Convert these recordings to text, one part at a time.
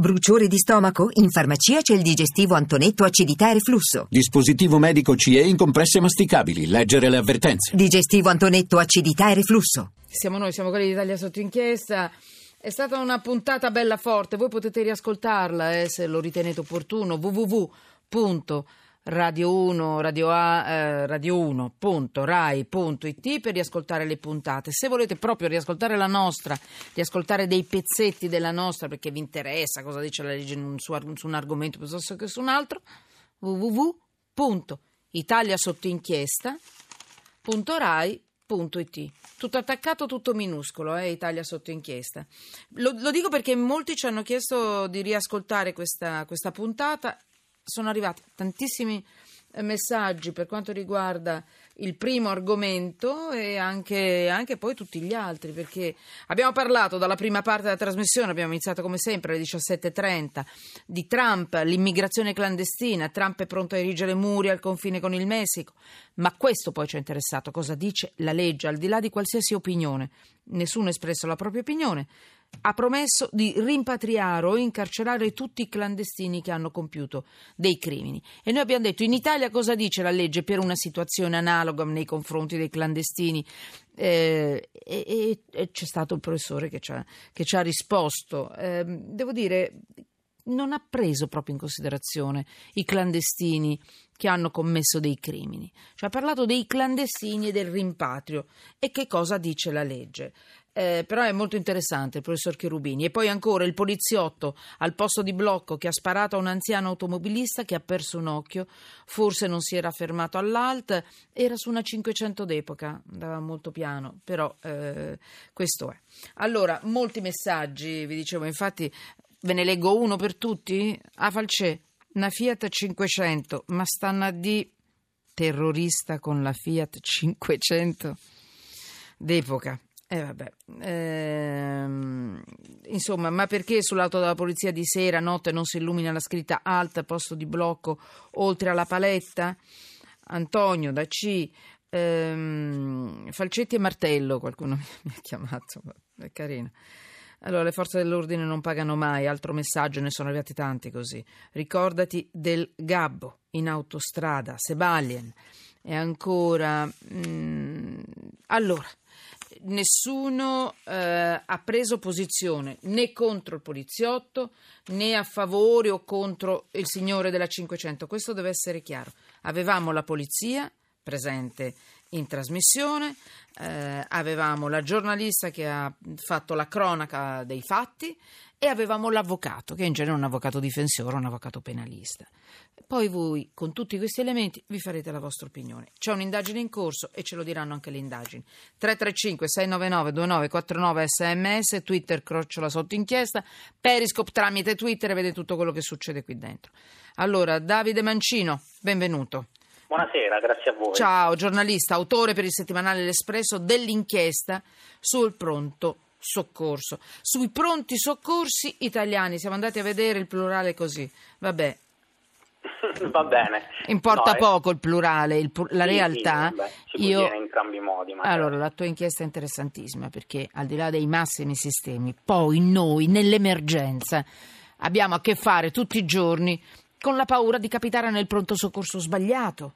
Bruciore di stomaco? In farmacia c'è il digestivo Antonetto acidità e reflusso. Dispositivo medico CE in compresse masticabili. Leggere le avvertenze. Digestivo Antonetto acidità e reflusso. Siamo noi, siamo quelli d'Italia sotto inchiesta. È stata una puntata bella forte, voi potete riascoltarla eh, se lo ritenete opportuno. www Radio 1, Radio, A, eh, Radio 1.rai.it per riascoltare le puntate. Se volete proprio riascoltare la nostra, riascoltare dei pezzetti della nostra perché vi interessa cosa dice la legge su, su un argomento piuttosto che su un altro, www.italiasottoinchiesta.rai.it tutto attaccato, tutto minuscolo, eh, Italia sotto inchiesta. Lo, lo, dico perché molti ci hanno chiesto di riascoltare questa, questa puntata sono arrivati tantissimi eh, messaggi per quanto riguarda il primo argomento e anche, anche, poi tutti gli altri, perché abbiamo parlato dalla prima parte della trasmissione, abbiamo iniziato come sempre alle 17.30, di Trump, l'immigrazione clandestina, Trump è pronto a erigere muri al confine con il Messico, ma questo poi ci è interessato, cosa dice la legge, al di là di qualsiasi opinione. Nessuno ha espresso la propria opinione, ha promesso di rimpatriare o incarcerare tutti i clandestini che hanno compiuto dei crimini. E noi abbiamo detto in Italia cosa dice la legge per una situazione analoga nei confronti dei clandestini. Eh, e, e, c'è stato il professore che ci ha, che ci ha risposto. Eh, devo dire, non ha preso proprio in considerazione i clandestini che hanno commesso dei crimini. Ci ha parlato dei clandestini e del rimpatrio. E che cosa dice la legge? Eh, però è molto interessante il professor Cherubini. E poi ancora il poliziotto al posto di blocco che ha sparato a un anziano automobilista che ha perso un occhio, forse non si era fermato all'alt, era su una 500 d'epoca, andava molto piano, però eh, questo è. Allora, molti messaggi, vi dicevo, infatti ve ne leggo uno per tutti. A Falcè, una Fiat 500, ma stanno di terrorista con la Fiat 500 d'epoca. Eh vabbè, ehm, insomma, ma perché sull'auto della polizia di sera, notte non si illumina la scritta alta, posto di blocco, oltre alla paletta? Antonio da C, ehm, Falcetti e Martello, qualcuno mi ha chiamato, è carino. Allora, le forze dell'ordine non pagano mai, altro messaggio, ne sono arrivati tanti così. Ricordati del Gabbo in autostrada, Sebalien. E ancora... Mm, allora, nessuno eh, ha preso posizione né contro il poliziotto né a favore o contro il signore della 500. Questo deve essere chiaro. Avevamo la polizia presente in trasmissione, eh, avevamo la giornalista che ha fatto la cronaca dei fatti e avevamo l'avvocato, che in genere è un avvocato difensore, un avvocato penalista. Poi voi, con tutti questi elementi, vi farete la vostra opinione. C'è un'indagine in corso e ce lo diranno anche le indagini. 335-699-2949 sms, Twitter crociola sotto inchiesta, Periscope tramite Twitter e vede tutto quello che succede qui dentro. Allora, Davide Mancino, benvenuto. Buonasera, grazie a voi. Ciao, giornalista, autore per il settimanale L'Espresso dell'inchiesta sul pronto soccorso. Sui pronti soccorsi italiani, siamo andati a vedere il plurale così. Vabbè. Va bene. Importa no, poco il plurale, il, la sì, realtà. Sì, vabbè, io... in entrambi i modi. Magari. Allora, la tua inchiesta è interessantissima perché al di là dei massimi sistemi, poi noi nell'emergenza abbiamo a che fare tutti i giorni con la paura di capitare nel pronto soccorso sbagliato.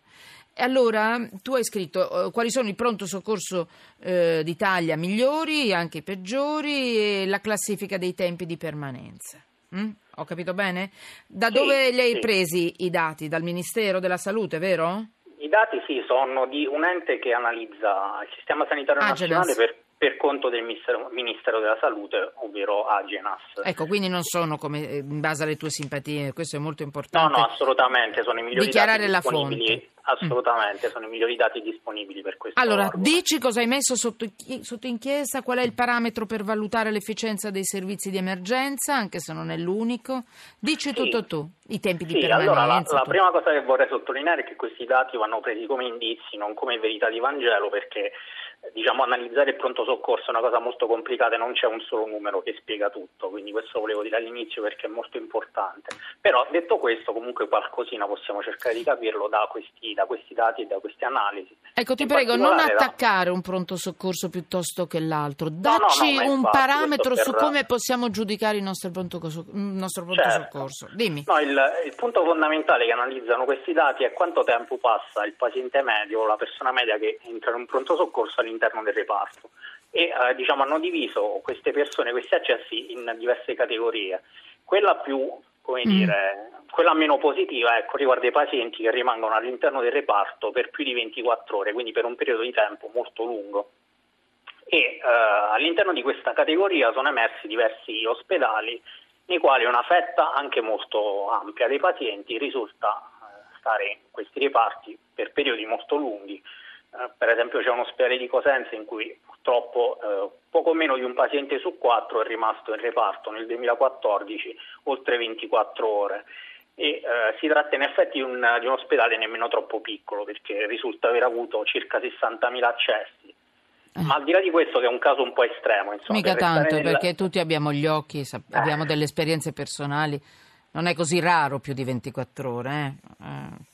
E allora tu hai scritto uh, quali sono i pronto soccorso uh, d'Italia migliori, anche i peggiori e la classifica dei tempi di permanenza. Mm? Ho capito bene? Da sì, dove li hai sì. presi i dati? Dal Ministero della Salute, vero? I dati sì, sono di un ente che analizza il sistema sanitario Agenas. nazionale per per conto del Ministero, Ministero, della Salute, ovvero Agenas. Ecco, quindi non sono come in base alle tue simpatie, questo è molto importante. No, no, assolutamente, sono i migliori Dichiarare dati la disponibili. fonte. Assolutamente, mm. sono i migliori dati disponibili per questo. Allora, organo. dici cosa hai messo sotto, sotto, inchiesta, qual è il parametro per valutare l'efficienza dei servizi di emergenza, anche se non è l'unico. Dici sì. tutto tu, i tempi sì, di permanenza. Allora, la, la prima cosa che vorrei sottolineare è che questi dati vanno presi come indizi, non come verità di Vangelo, perché diciamo, analizzare il pronto soccorso è una cosa molto complicata e non c'è un solo numero che spiega tutto, quindi questo volevo dire all'inizio perché è molto importante. Però detto questo, comunque qualcosina possiamo cercare di capirlo da questi, da questi dati e da queste analisi. Ecco, ti In prego, non particolare da- attaccare un pronto soccorso piuttosto che l'altro. no, Dacci no, ma un infatti, parametro su per- come possiamo giudicare il nostro pronto, il nostro pronto Certo. soccorso. Dimmi. No, il, il punto fondamentale che analizzano questi dati è quanto tempo passa il paziente medio o la persona media che entra in un pronto soccorso all'interno del reparto. E eh, diciamo, hanno diviso queste persone, questi accessi in diverse categorie. Quella più, come Mm. dire, quella meno positiva ecco, riguarda i pazienti che rimangono all'interno del reparto per più di 24 ore, quindi per un periodo di tempo molto lungo. E eh, all'interno di questa categoria sono emersi diversi ospedali nei quali una fetta anche molto ampia dei pazienti risulta eh, stare in questi reparti per periodi molto lunghi. Eh, per esempio c'è un ospedale di Cosenza in cui purtroppo eh, poco meno di un paziente su quattro è rimasto in reparto nel 2014 oltre 24 ore. E, eh, si tratta in effetti di un, di un ospedale nemmeno troppo piccolo perché risulta aver avuto circa 60.000 accessi. Ma al di là di questo, che è un caso un po' estremo, insomma, Mica per tanto, nel- perché tutti abbiamo gli occhi, sap- abbiamo delle esperienze personali. Non è così raro più di 24 ore.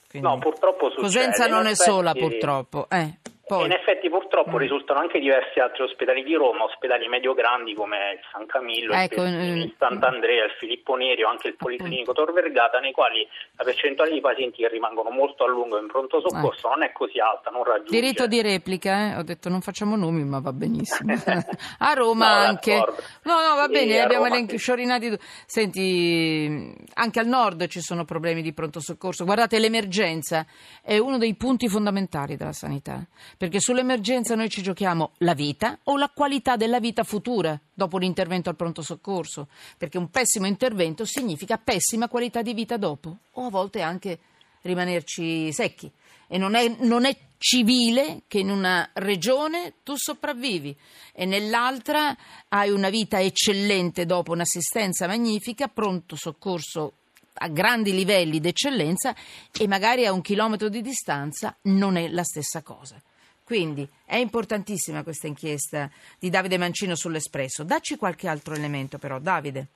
Quindi- No, purtroppo succede. Cosenza non è sola, purtroppo. Eh, poi- In effetti purtroppo Mm. risultano anche diversi altri ospedali di Roma, ospedali medio-grandi come il San Camillo, Ecco, il, eh, il Sant'Andrea, il Filippo Neri o anche il Policlinico Tor Vergata, nei quali la percentuale di pazienti che rimangono molto a lungo in pronto soccorso non è così alta, non raggiunge. Diritto di replica, eh? ho detto non facciamo nomi, ma va benissimo. a Roma No, anche. No, no, va bene, a abbiamo elenchi sì. sciorinati. Senti, anche al nord ci sono problemi di pronto soccorso. Guardate, l'emergenza è uno dei punti fondamentali della sanità, perché sull'emergenza noi ci giochiamo la vita o la qualità della vita futura dopo l'intervento al pronto soccorso, perché un pessimo intervento significa pessima qualità di vita dopo, o a volte anche rimanerci secchi. E non è, non è civile che in una regione tu sopravvivi e nell'altra hai una vita eccellente dopo un'assistenza magnifica, pronto soccorso a grandi livelli d'eccellenza e magari a un chilometro di distanza non è la stessa cosa. Quindi è importantissima questa inchiesta di Davide Mancino sull'Espresso. Dacci qualche altro elemento però, Davide.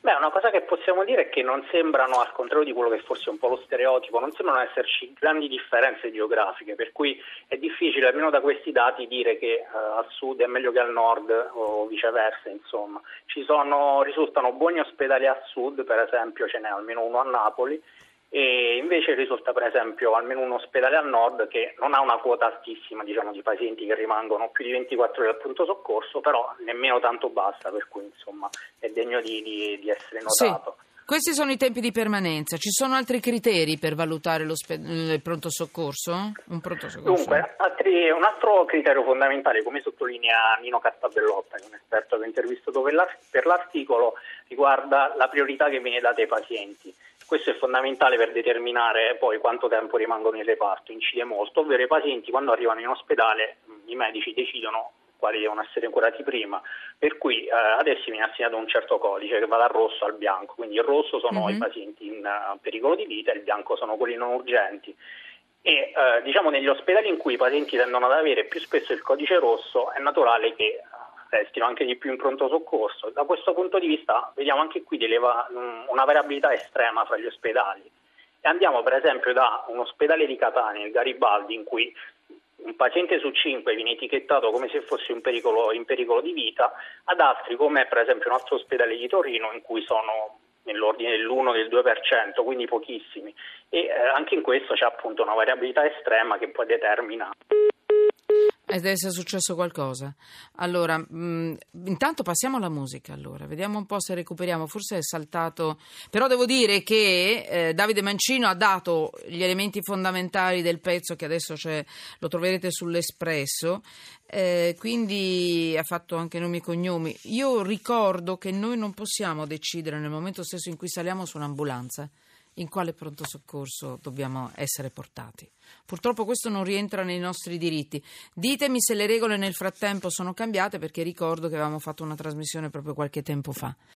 Beh, una cosa che possiamo dire è che non sembrano, al contrario di quello che forse è un po' lo stereotipo, non sembrano esserci grandi differenze geografiche, per cui è difficile, almeno da questi dati, dire che eh, al sud è meglio che al nord o viceversa, insomma. Ci sono, risultano buoni ospedali al sud, per esempio ce n'è almeno uno a Napoli, e invece risulta per esempio almeno un ospedale al nord che non ha una quota altissima diciamo, di pazienti che rimangono più di 24 ore al pronto soccorso, però nemmeno tanto basta, per cui insomma è degno di, di- di essere notato. Questi sono i tempi di permanenza. Ci sono altri criteri per valutare il pronto soccorso? Un pronto soccorso? Dunque, altri- un altro criterio fondamentale, come sottolinea Nino Castabellotta, che è un esperto che ho intervistato per l'articolo, riguarda la priorità che viene data ai pazienti. Questo è fondamentale per determinare poi quanto tempo rimangono in reparto, incide molto, ovvero i pazienti quando arrivano in ospedale i medici decidono quali devono essere curati prima, per cui eh, adesso viene assegnato un certo codice che va dal rosso al bianco, quindi il rosso sono Mhm. i pazienti in eh, pericolo di vita il bianco sono quelli non urgenti. E eh, diciamo negli ospedali in cui i pazienti tendono ad avere più spesso il codice rosso è naturale che restino anche di più in pronto soccorso. Da questo punto di vista vediamo anche qui va- mh, una variabilità estrema fra gli ospedali. E andiamo per esempio da un ospedale di Catania, il Garibaldi, in cui un paziente su cinque viene etichettato come se fosse un pericolo- in pericolo di vita, ad altri come per esempio un altro ospedale di Torino in cui sono nell'ordine dell'1 del 2%, quindi pochissimi. E eh, anche in questo c'è appunto una variabilità estrema che poi determina Ed è successo qualcosa. Allora, mh, intanto passiamo alla musica, allora. Vediamo un po' se recuperiamo. Forse è saltato... Però devo dire che eh, Davide Mancino ha dato gli elementi fondamentali del pezzo che adesso c'è, lo troverete sull'Espresso. eh, quindi ha fatto anche nomi e cognomi. Io ricordo che noi non possiamo decidere nel momento stesso in cui saliamo su un'ambulanza in quale pronto soccorso dobbiamo essere portati. Purtroppo questo non rientra nei nostri diritti. Ditemi se le regole nel frattempo sono cambiate perché ricordo che avevamo fatto una trasmissione proprio qualche tempo fa.